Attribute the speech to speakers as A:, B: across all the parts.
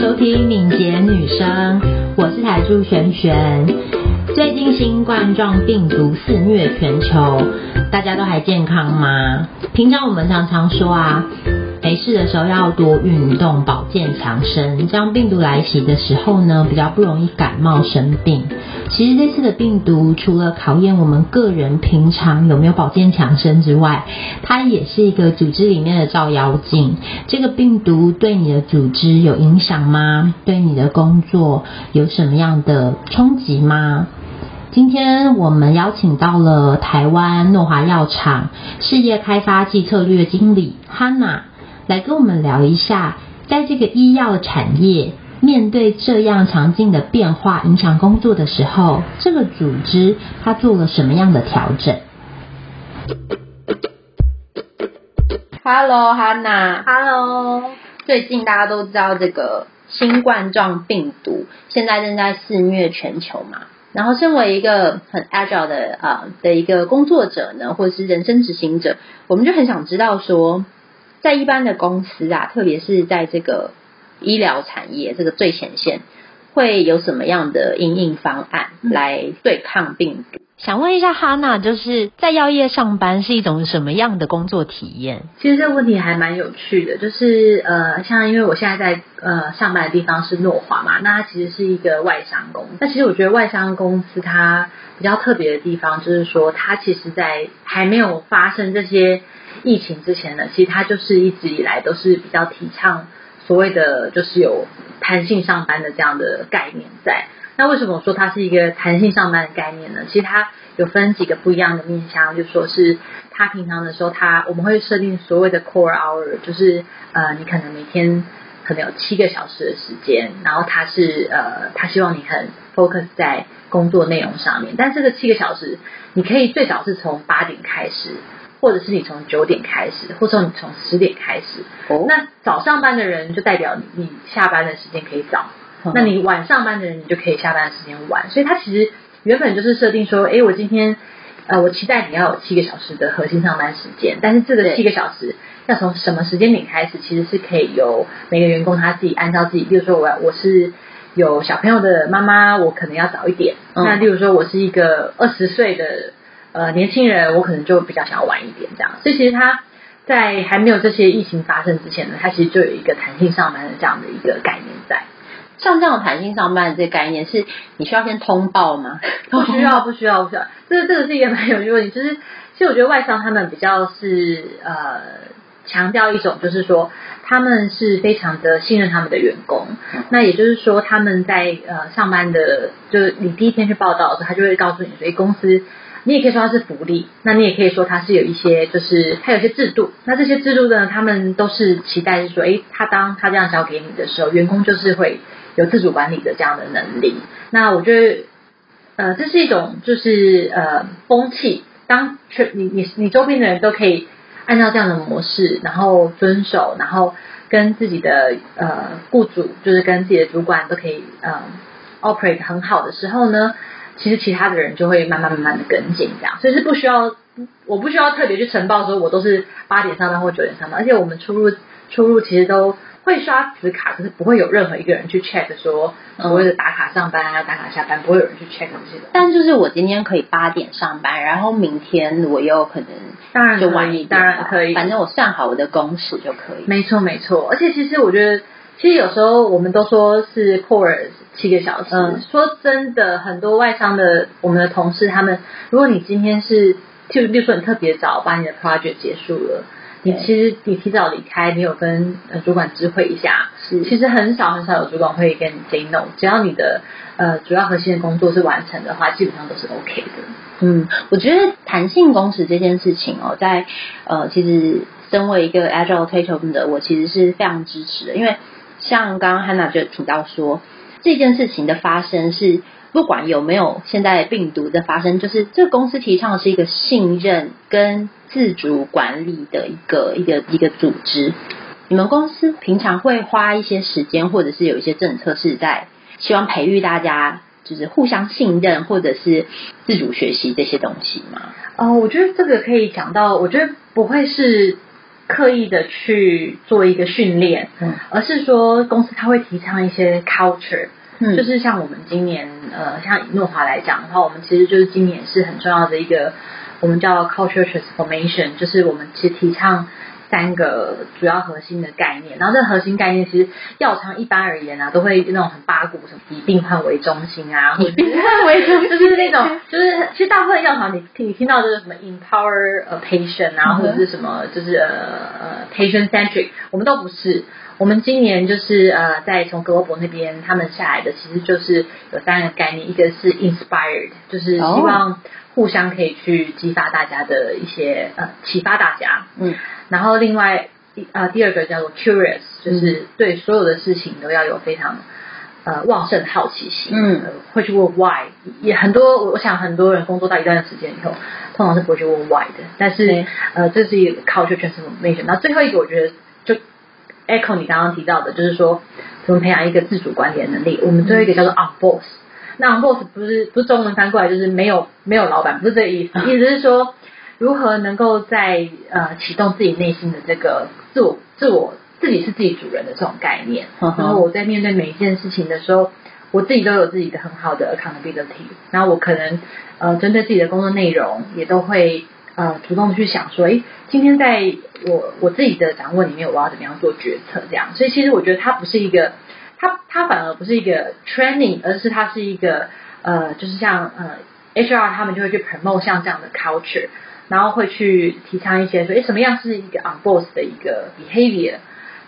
A: 收听敏捷女生，我是台柱璇璇。最近新冠状病毒肆虐全球，大家都还健康吗？平常我们常常说啊。没事的时候要多运动，保健强身，这样病毒来袭的时候呢，比较不容易感冒生病。其实这次的病毒除了考验我们个人平常有没有保健强身之外，它也是一个组织里面的照妖镜。这个病毒对你的组织有影响吗？对你的工作有什么样的冲击吗？今天我们邀请到了台湾诺华药厂事业开发暨策略经理 Hanna。来跟我们聊一下，在这个医药产业面对这样强劲的变化影响工作的时候，这个组织它做了什么样的调整？Hello，哈娜。
B: Hello。
A: 最近大家都知道这个新冠状病毒现在正在肆虐全球嘛，然后身为一个很 agile 的啊、呃、的一个工作者呢，或者是人生执行者，我们就很想知道说。在一般的公司啊，特别是在这个医疗产业这个最前线，会有什么样的应应方案来对抗病毒？想问一下哈娜，就是在药业上班是一种什么样的工作体验？
B: 其实这个问题还蛮有趣的，就是呃，像因为我现在在呃上班的地方是诺华嘛，那它其实是一个外商公司。那其实我觉得外商公司它比较特别的地方，就是说它其实在还没有发生这些。疫情之前呢，其实它就是一直以来都是比较提倡所谓的就是有弹性上班的这样的概念在。那为什么我说它是一个弹性上班的概念呢？其实它有分几个不一样的面向，就说是它平常的时候，它我们会设定所谓的 core hour，就是呃你可能每天可能有七个小时的时间，然后它是呃它希望你很 focus 在工作内容上面，但这个七个小时你可以最早是从八点开始。或者是你从九点开始，或者说你从十点开始。哦，那早上班的人就代表你，你下班的时间可以早。哦，那你晚上班的人，你就可以下班的时间晚。所以它其实原本就是设定说，哎，我今天呃，我期待你要有七个小时的核心上班时间，但是这个七个小时要从什么时间点开始，其实是可以由每个员工他自己按照自己，比如说我我是有小朋友的妈妈，我可能要早一点。嗯，那例如说我是一个二十岁的。呃，年轻人我可能就比较想要晚一点这样，所以其实他在还没有这些疫情发生之前呢，他其实就有一个弹性上班的这样的一个概念在。
A: 像这样弹性上班的这个概念，是你需要先通报吗？
B: 不需要，不需要，不需要。这个这个是一个蛮有趣的问题，就是其实我觉得外商他们比较是呃强调一种，就是说他们是非常的信任他们的员工。那也就是说他们在呃上班的，就是你第一天去报道的时候，他就会告诉你，所以公司。你也可以说它是福利，那你也可以说它是有一些，就是它有些制度。那这些制度呢，他们都是期待是说，诶，他当他这样交给你的时候，员工就是会有自主管理的这样的能力。那我觉得，呃，这是一种就是呃风气，当全你你你周边的人都可以按照这样的模式，然后遵守，然后跟自己的呃雇主，就是跟自己的主管都可以呃 operate 很好的时候呢。其实其他的人就会慢慢慢慢的跟进，这样，所以是不需要，我不需要特别去呈报说我都是八点上班或九点上班，而且我们出入出入其实都会刷磁卡，可是不会有任何一个人去 check 说所谓的打卡上班啊打卡下班，不会有人去 check 这些的。
A: 但就是我今天可以八点上班，然后明天我又可能当然就晚一点，
B: 当然可以，
A: 反正我算好我的工时就可以。
B: 没错没错，而且其实我觉得。其实有时候我们都说是 core 七个小时，嗯，说真的，很多外商的我们的同事，他们如果你今天是就比如说你特别早把你的 project 结束了，你其实你提早离开，你有跟呃主管知会一下，是，其实很少很少有主管会跟你 say no，只要你的呃主要核心的工作是完成的话，基本上都是 OK 的。
A: 嗯，我觉得弹性工时这件事情哦，在呃其实身为一个 agile 推崇者，我其实是非常支持的，因为。像刚刚 Hana 就提到说，这件事情的发生是不管有没有现在病毒的发生，就是这个公司提倡的是一个信任跟自主管理的一个一个一个组织。你们公司平常会花一些时间，或者是有一些政策是在希望培育大家，就是互相信任，或者是自主学习这些东西吗？
B: 哦，我觉得这个可以讲到，我觉得不会是。刻意的去做一个训练，
A: 嗯，
B: 而是说公司它会提倡一些 culture，
A: 嗯，
B: 就是像我们今年呃，像以诺华来讲的话，我们其实就是今年是很重要的一个，我们叫 culture transformation，就是我们其实提倡。三个主要核心的概念，然后这个核心概念其实药厂一般而言啊，都会那种很八股，什么以病患为中心啊，以病患为中心，就是那种，就是其实大部分药厂你你听到就是什么 empower a patient 啊，或者是什么就是呃呃 patient centric，我们都不是。我们今年就是呃在从 Global 那边他们下来的，其实就是有三个概念，一个是 inspired，就是希望互相可以去激发大家的一些呃启发大家，嗯。然后另外呃第二个叫做 curious，就是对所有的事情都要有非常呃旺盛的好奇心，嗯，会去问 why，也很多我想很多人工作到一段时间以后，通常是不会去问 why 的，但是、嗯、呃这是一个 culture transformation。那最后一个我觉得就 echo 你刚刚提到的，就是说怎么培养一个自主管理的能力。我们最后一个叫做 on boss，那 boss 不是不是中文翻过来就是没有没有老板，不是这个意思，意思是说。如何能够在呃启动自己内心的这个自我自我自己是自己主人的这种概念，然后我在面对每一件事情的时候，我自己都有自己的很好的 accountability，然后我可能呃针对自己的工作内容也都会呃主动去想说，诶，今天在我我自己的掌握里面，我要怎么样做决策这样，所以其实我觉得它不是一个，它它反而不是一个 training，而是它是一个呃就是像呃 HR 他们就会去 promote 像这样的 culture。然后会去提倡一些说，诶，什么样是一个 on boss 的一个 behavior，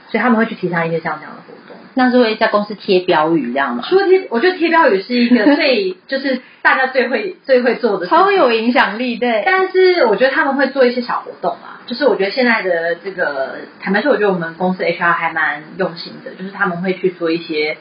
B: 所以他们会去提倡一些像这样的活动。
A: 那是会在公司贴标语这样吗？
B: 除了贴，我觉得贴标语是一个最就是大家最会最会做的，
A: 超有影响力，对。
B: 但是我觉得他们会做一些小活动啊，就是我觉得现在的这个坦白说，我觉得我们公司 HR 还蛮用心的，就是他们会去做一些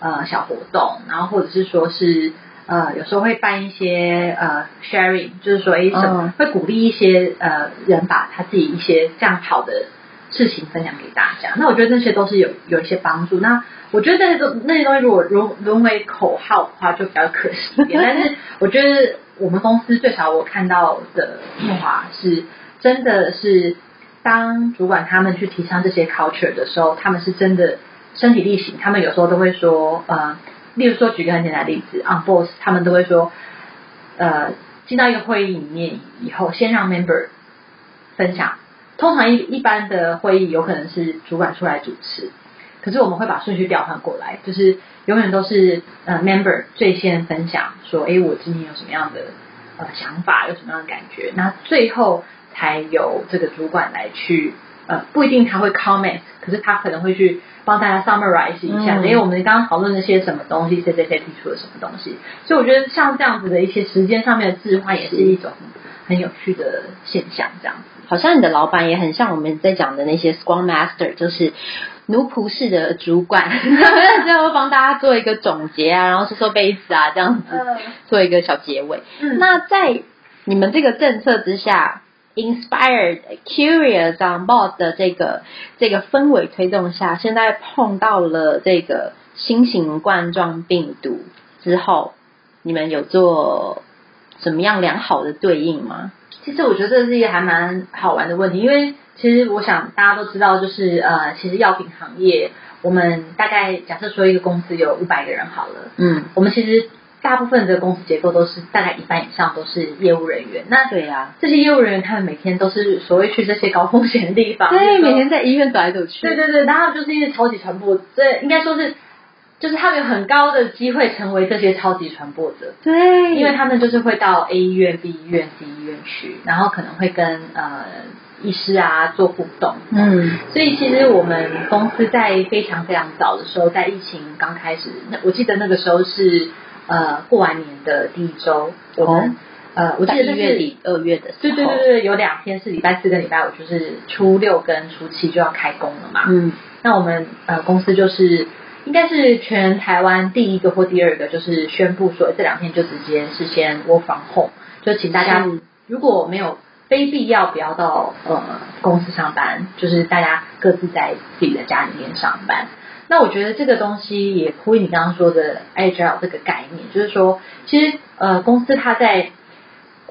B: 呃小活动，然后或者是说是。呃，有时候会办一些呃 sharing，就是说，哎，什么会鼓励一些呃人把他自己一些这样好的事情分享给大家。那我觉得那些都是有有一些帮助。那我觉得那个那些东西如果沦沦为口号的话，就比较可惜一点。但是我觉得我们公司最少我看到的话是真的是，当主管他们去提倡这些 culture 的时候，他们是真的身体力行。他们有时候都会说，呃。例如说，举个很简单的例子，on boss 他们都会说，呃，进到一个会议里面以后，先让 member 分享。通常一一般的会议有可能是主管出来主持，可是我们会把顺序调换过来，就是永远都是呃 member 最先分享，说，哎，我今天有什么样的呃想法，有什么样的感觉，那最后才由这个主管来去，呃，不一定他会 comment，可是他可能会去。帮大家 summarize 一下，因为我们刚刚讨论了些什么东西，谁谁谁提出了什么东西，所以我觉得像这样子的一些时间上面的置换，也是一种很有趣的现象。这样子，
A: 好像你的老板也很像我们在讲的那些 Scrum Master，就是奴仆式的主管，最后帮大家做一个总结啊，然后说说杯子啊，这样子做一个小结尾。嗯、那在你们这个政策之下。Inspired, curious, on board 的这个这个氛围推动下，现在碰到了这个新型冠状病毒之后，你们有做怎么样良好的对应吗？
B: 其实我觉得这是一个还蛮好玩的问题，因为其实我想大家都知道，就是呃，其实药品行业，我们大概假设说一个公司有五百个人好了，嗯，我们其实。大部分的公司结构都是大概一半以上都是业务人员。那对呀，这些业务人员他们每天都是所谓去这些高风险的地方，
A: 对，每天在医院走来走去。
B: 对对对，然后就是一些超级传播，这应该说是，就是他们有很高的机会成为这些超级传播者。
A: 对，
B: 因为他们就是会到 A 医院、B 医院、C 医院去，然后可能会跟呃医师啊做互动。嗯，所以其实我们公司在非常非常早的时候，在疫情刚开始，那我记得那个时候是。呃，过完年的第一周，我们、哦、呃，我记得是一月底二月的时候，对对对对，有两天是礼拜四跟礼拜五，就是初六跟初七就要开工了嘛。嗯，那我们呃公司就是应该是全台湾第一个或第二个，就是宣布说这两天就直接是先 work from home，就请大家如果没有非必要不要到呃公司上班，就是大家各自在自己的家里面上班。那我觉得这个东西也呼应你刚刚说的 agile 这个概念，就是说，其实呃公司它在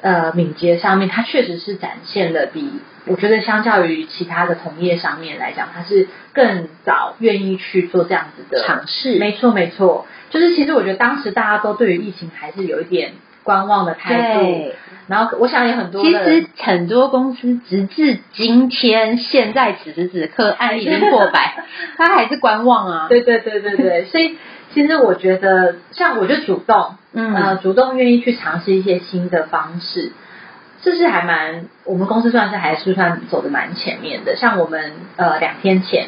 B: 呃敏捷上面，它确实是展现了比我觉得相较于其他的同业上面来讲，它是更早愿意去做这样子的
A: 尝试。
B: 没错没错，就是其实我觉得当时大家都对于疫情还是有一点观望的态度。对。然后我想有很多，
A: 其实很多公司直至今天，现在此时此刻案例已经破百，他还是观望啊。
B: 对对对对对，所以其实我觉得，像我就主动，嗯呃，主动愿意去尝试一些新的方式，这是还蛮，我们公司算是还是算走的蛮前面的。像我们呃两天前，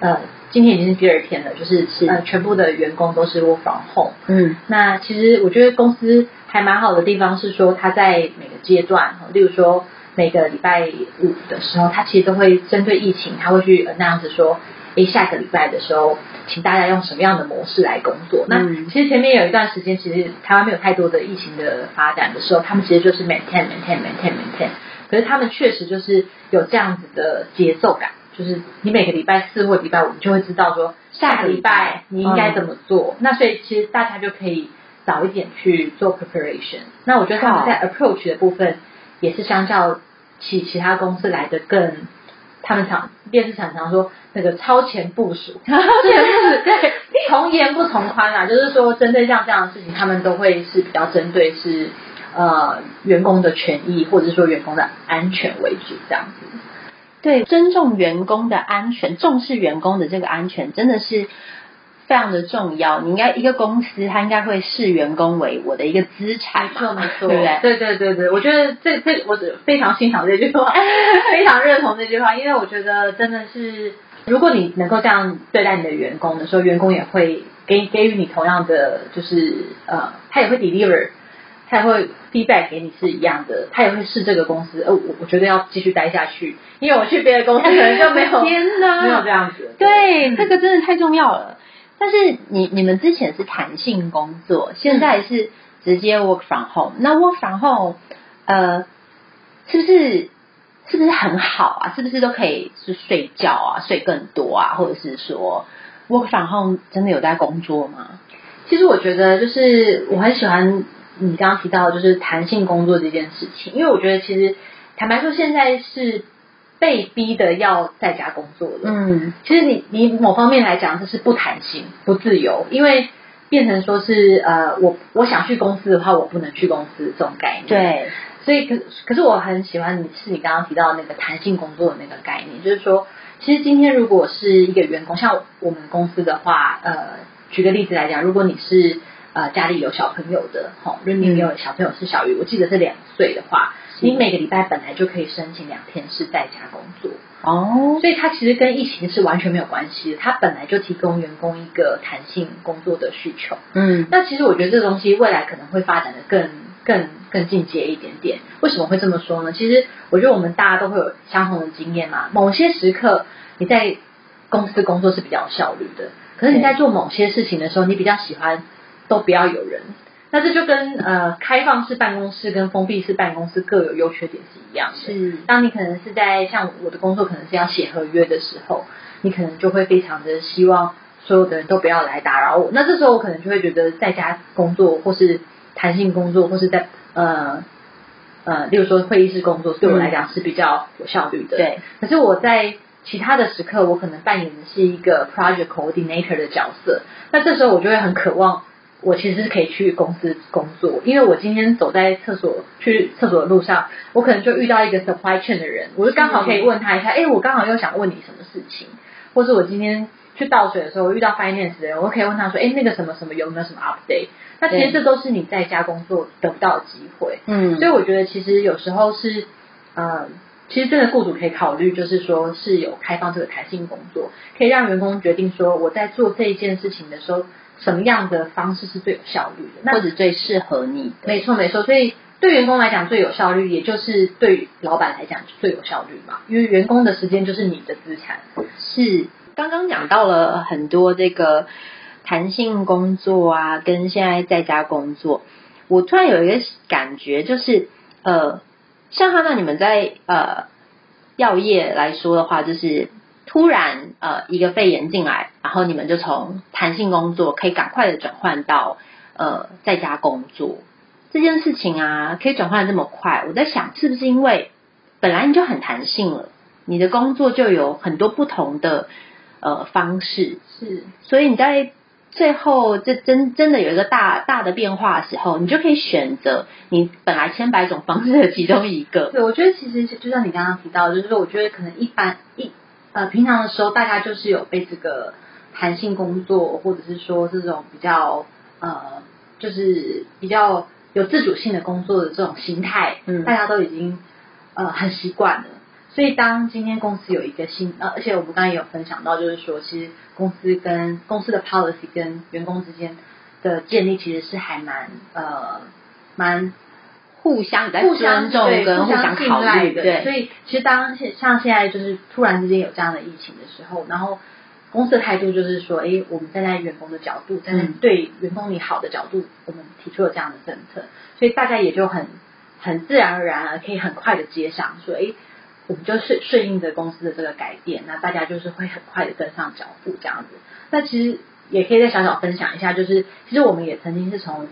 B: 呃今天已经是第二天了，就是是呃全部的员工都是 work from home。嗯，那其实我觉得公司。还蛮好的地方是说，他在每个阶段，例如说每个礼拜五的时候，他其实都会针对疫情，他会去那样子说，诶，下个礼拜的时候，请大家用什么样的模式来工作。那其实前面有一段时间，其实台湾没有太多的疫情的发展的时候，他们其实就是 maintain maintain maintain maintain。可是他们确实就是有这样子的节奏感，就是你每个礼拜四或礼拜五，你就会知道说下个礼拜你应该怎么做。那所以其实大家就可以。早一点去做 preparation，那我觉得他们在 approach 的部分也是相较起其他公司来的更，他们常电视常常说那个超前部署，超前部署对，从严不从宽啊，就是说针对像这样的事情，他们都会是比较针对是呃员工的权益或者是说员工的安全为主这样子。
A: 对，尊重员工的安全，重视员工的这个安全，真的是。非常的重要，你应该一个公司，它应该会视员工为我的一个资产，
B: 没错没错，对不对？对对对对，我觉得这这我非常欣赏这句话，非常认同这句话，因为我觉得真的是，如果你能够这样对待你的员工的时候，员工也会给给予你同样的，就是呃，他也会 deliver，他也会 feedback 给你是一样的，他也会视这个公司，呃，我我觉得要继续待下去，因为我去别的公司可能就没有，
A: 天哪，
B: 没有这样子，
A: 对，嗯、这个真的太重要了。但是你你们之前是弹性工作，现在是直接 work from home。那 work from home，呃，是不是是不是很好啊？是不是都可以是睡觉啊，睡更多啊？或者是说 work from home 真的有在工作吗？
B: 其实我觉得就是我很喜欢你刚刚提到就是弹性工作这件事情，因为我觉得其实坦白说现在是。被逼的要在家工作了。嗯，其实你你某方面来讲，这是不弹性、不自由，因为变成说是呃，我我想去公司的话，我不能去公司这种概念。
A: 对，
B: 所以可可是我很喜欢你是你刚刚提到那个弹性工作的那个概念，就是说，其实今天如果是一个员工，像我们公司的话，呃，举个例子来讲，如果你是呃家里有小朋友的，吼，如果你有小朋友是小于，我记得是两岁的话。你每个礼拜本来就可以申请两天是在家工作哦，所以它其实跟疫情是完全没有关系的，它本来就提供员工一个弹性工作的需求。嗯，那其实我觉得这个东西未来可能会发展的更更更进阶一点点。为什么会这么说呢？其实我觉得我们大家都会有相同的经验嘛。某些时刻你在公司工作是比较有效率的，可是你在做某些事情的时候，你比较喜欢都不要有人。那这就跟呃开放式办公室跟封闭式办公室各有优缺点是一样的。是，当你可能是在像我的工作可能是要写合约的时候，你可能就会非常的希望所有的人都不要来打扰我。那这时候我可能就会觉得在家工作或是弹性工作或是在呃呃，例如说会议室工作，对我来讲是比较有效率的。对。可是我在其他的时刻，我可能扮演的是一个 project coordinator 的角色。那这时候我就会很渴望。我其实是可以去公司工作，因为我今天走在厕所去厕所的路上，我可能就遇到一个 supply chain 的人，我就刚好可以问他一下，哎，我刚好又想问你什么事情，或是我今天去倒水的时候，我遇到 finance 的人，我可以问他说，哎，那个什么什么有没有什么 update？那其实这都是你在家工作得不到的机会，嗯，所以我觉得其实有时候是，呃，其实真的雇主可以考虑，就是说是有开放这个弹性工作，可以让员工决定说我在做这一件事情的时候。什么样的方式是最有效率的，
A: 或者最适合你？
B: 没错，没错。所以对员工来讲最有效率，也就是对老板来讲最有效率嘛。因为员工的时间就是你的资产。
A: 是，刚刚讲到了很多这个弹性工作啊，跟现在在家工作，我突然有一个感觉，就是呃，像哈娜你们在呃药业来说的话，就是。突然，呃，一个肺炎进来，然后你们就从弹性工作可以赶快的转换到呃在家工作这件事情啊，可以转换的这么快，我在想是不是因为本来你就很弹性了，你的工作就有很多不同的呃方式，
B: 是，
A: 所以你在。最后，这真真的有一个大大的变化的时候，你就可以选择你本来千百种方式的其中一个。
B: 对，我觉得其实就像你刚刚提到，就是说，我觉得可能一般一呃平常的时候，大家就是有被这个弹性工作，或者是说这种比较呃，就是比较有自主性的工作的这种心态，嗯，大家都已经呃很习惯了。所以，当今天公司有一个新，呃，而且我们刚刚也有分享到，就是说，其实公司跟公司的 policy 跟员工之间的建立，其实是还蛮呃蛮
A: 互相在尊重跟互相考虑的。
B: 对，所以其实当像现在就是突然之间有这样的疫情的时候，然后公司的态度就是说，哎，我们站在员工的角度，站在对员工你好的角度，我们提出了这样的政策，所以大家也就很很自然而然啊，可以很快的接上，说，哎。我们就顺顺应着公司的这个改变，那大家就是会很快的跟上脚步这样子。那其实也可以再小小分享一下，就是其实我们也曾经是从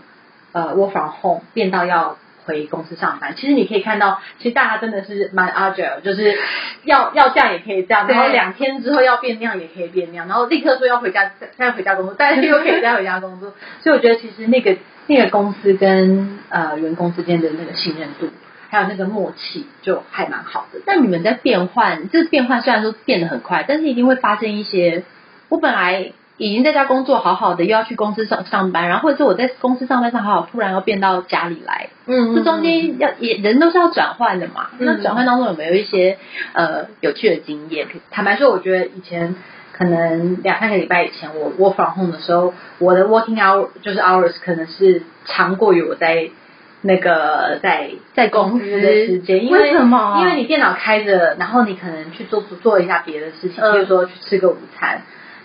B: 呃 work from home 变到要回公司上班。其实你可以看到，其实大家真的是蛮 agile，就是要要这样也可以这样，然后两天之后要变那样也可以变那样，然后立刻说要回家再回家工作，但是又可以再回家工作。所以我觉得其实那个那个公司跟呃员工之间的那个信任度。还有那个默契就还蛮好的。
A: 但你们在变换，这变换虽然说变得很快，但是一定会发生一些。我本来已经在家工作好好的，又要去公司上上班，然后或者是我在公司上班上好好，突然又变到家里来。嗯，这中间要也人都是要转换的嘛。嗯、那转换当中有没有一些呃有趣的经验？
B: 坦白说，我觉得以前可能两三个礼拜以前，我 work from home 的时候，我的 working hour 就是 hours 可能是长过于我在。那个在在公司的时间，因为，
A: 为什么？
B: 因为你电脑开着，然后你可能去做做一下别的事情，比如说去吃个午餐，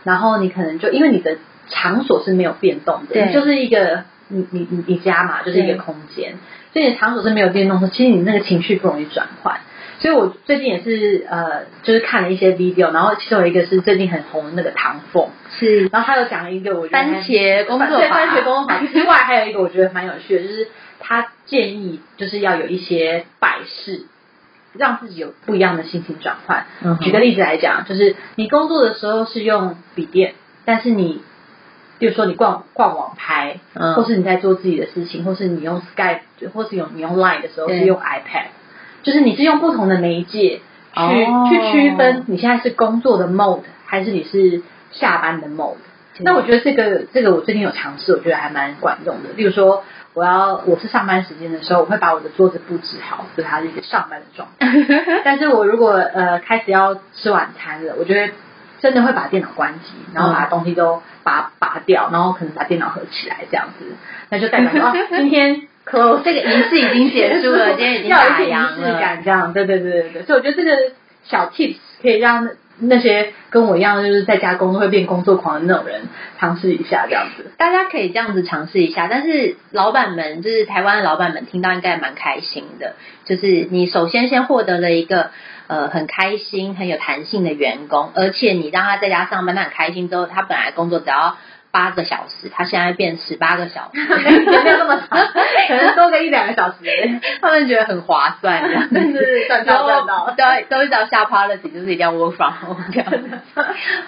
B: 然后你可能就因为你的场所是没有变动的，你就是一个你你你你家嘛，就是一个空间，所以你的场所是没有变动的，其实你那个情绪不容易转换。所以我最近也是呃，就是看了一些 video，然后其中有一个是最近很红的那个唐凤，
A: 是，
B: 然后他又讲了一个我觉得
A: 番茄工作法，
B: 对番茄工作法之外，还有一个我觉得蛮有趣的，就是。他建议就是要有一些摆饰，让自己有不一样的心情转换。嗯、举个例子来讲，就是你工作的时候是用笔电，但是你，比如说你逛逛网拍，嗯、或是你在做自己的事情，或是你用 Skype，或是用你用 Line 的时候是用 iPad，就是你是用不同的媒介去、哦、去区分你现在是工作的 mode，还是你是下班的 mode。那我觉得这个这个我最近有尝试，我觉得还蛮管用的。例如说。我要我是上班时间的时候，我会把我的桌子布置好，就它是一个上班的状态。但是我如果呃开始要吃晚餐了，我觉得真的会把电脑关机，然后把东西都拔拔掉，然后可能把电脑合起来这样子，那就代表说、啊、今天 close 这个仪式已经结束了，今天已经打烊了。要有仪式感，这样对对对对对。所以我觉得这个小 tips 可以让。那些跟我一样就是在家工作会变工作狂的那种人，尝试一下这样子，
A: 大家可以这样子尝试一下。但是老板们，就是台湾的老板们，听到应该蛮开心的。就是你首先先获得了一个呃很开心、很有弹性的员工，而且你让他在家上班，他很开心之后，他本来工作只要。八个小时，他现在变十八个小时，
B: 没有那么长，可能多个一两个小时，
A: 他们觉得很划算，这样子
B: 是赚到赚到。
A: 对，都一直要下 policy，就是一定要 work from home 这样子。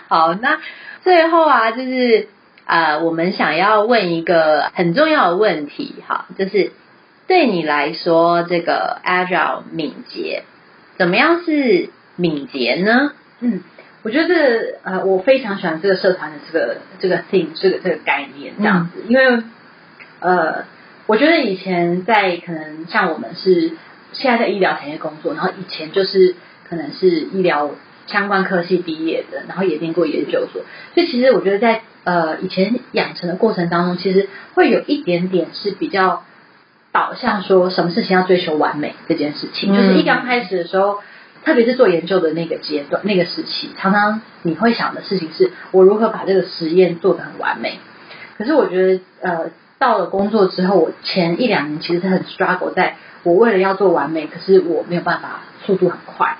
A: 好，那最后啊，就是呃，我们想要问一个很重要的问题，哈，就是对你来说，这个 agile 敏捷，怎么样是敏捷呢？
B: 嗯。我觉得这个呃，我非常喜欢这个社团的这个这个 thing，这个这个概念这样子，嗯、因为呃，我觉得以前在可能像我们是现在在医疗产业工作，然后以前就是可能是医疗相关科系毕业的，然后也念过研究所，所以其实我觉得在呃以前养成的过程当中，其实会有一点点是比较导向说什么事情要追求完美这件事情，嗯、就是一刚开始的时候。特别是做研究的那个阶段、那个时期，常常你会想的事情是：我如何把这个实验做得很完美？可是我觉得，呃，到了工作之后，我前一两年其实是很 struggle，在我为了要做完美，可是我没有办法速度很快。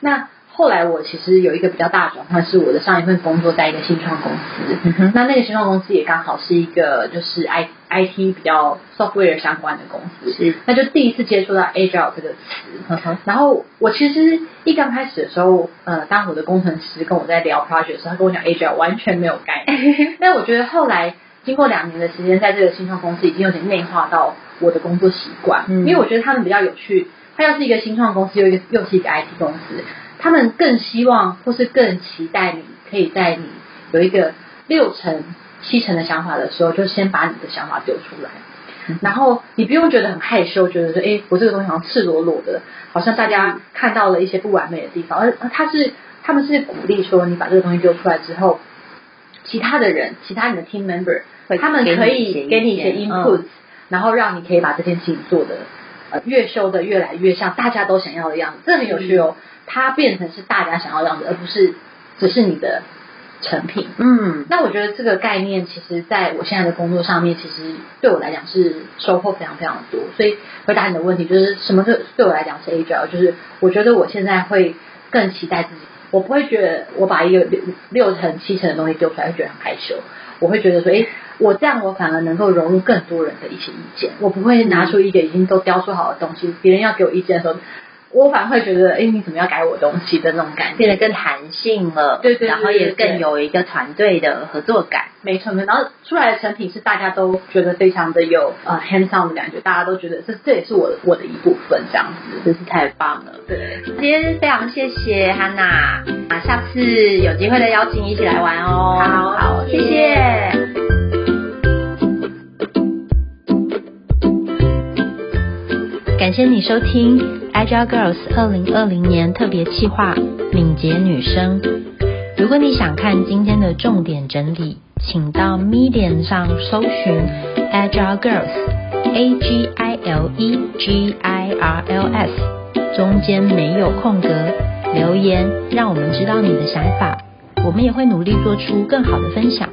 B: 那后来我其实有一个比较大的转换，是我的上一份工作在一个新创公司，
A: 嗯哼
B: 那那个新创公司也刚好是一个就是 I I T 比较 software 相关的公司，
A: 是，
B: 那就第一次接触到 agile 这个词，
A: 嗯
B: 然后我其实一刚开始的时候，呃，当我的工程师跟我在聊 project 的时候，他跟我讲 agile 完全没有概念，但我觉得后来经过两年的时间，在这个新创公司已经有点内化到我的工作习惯，
A: 嗯。
B: 因为我觉得他们比较有趣，他又是一个新创公司，又一个又是一个 IT 公司。他们更希望或是更期待你可以在你有一个六成、七成的想法的时候，就先把你的想法丢出来，然后你不用觉得很害羞，觉得说，哎，我这个东西好像赤裸裸的，好像大家看到了一些不完美的地方，而而他是他们是鼓励说，你把这个东西丢出来之后，其他的人、其他你的 team member，他们可以给你一些
A: 给你一些
B: input，、
A: 嗯。
B: 然后让你可以把这件事情做的呃越修的越来越像大家都想要的样子，这很有趣哦。它变成是大家想要的样子，而不是只是你的成品。
A: 嗯，
B: 那我觉得这个概念，其实在我现在的工作上面，其实对我来讲是收获非常非常多。所以回答你的问题，就是什么对对我来讲是 agile，就是我觉得我现在会更期待自己，我不会觉得我把一个六六成七成的东西丢出来会觉得很害羞，我会觉得说，诶，我这样我反而能够融入更多人的一些意见，我不会拿出一个已经都雕塑好的东西，别人要给我意见的时候。我反而会觉得，哎，你怎么要改我东西的那种感觉，
A: 变得更弹性了，
B: 对对对对对
A: 然后也更有一个团队的合作感。
B: 没错，没错。然后出来的成品是大家都觉得非常的有呃 hands on 的感觉，大家都觉得这这也是我的我的一部分，这样子，
A: 真是太棒了。
B: 对，
A: 今天非常谢谢汉娜，啊，下次有机会再邀请你一起来玩哦。
B: 好
A: 好，谢谢。感谢你收听 Agile Girls 二零二零年特别企划敏捷女生。如果你想看今天的重点整理，请到 Medium 上搜寻 Agile Girls，A G I L E G I R L S，中间没有空格，留言让我们知道你的想法，我们也会努力做出更好的分享。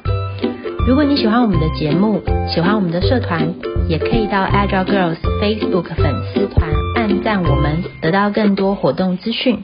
A: 如果你喜欢我们的节目，喜欢我们的社团，也可以到 Agile Girls Facebook 粉丝团按赞我们，得到更多活动资讯。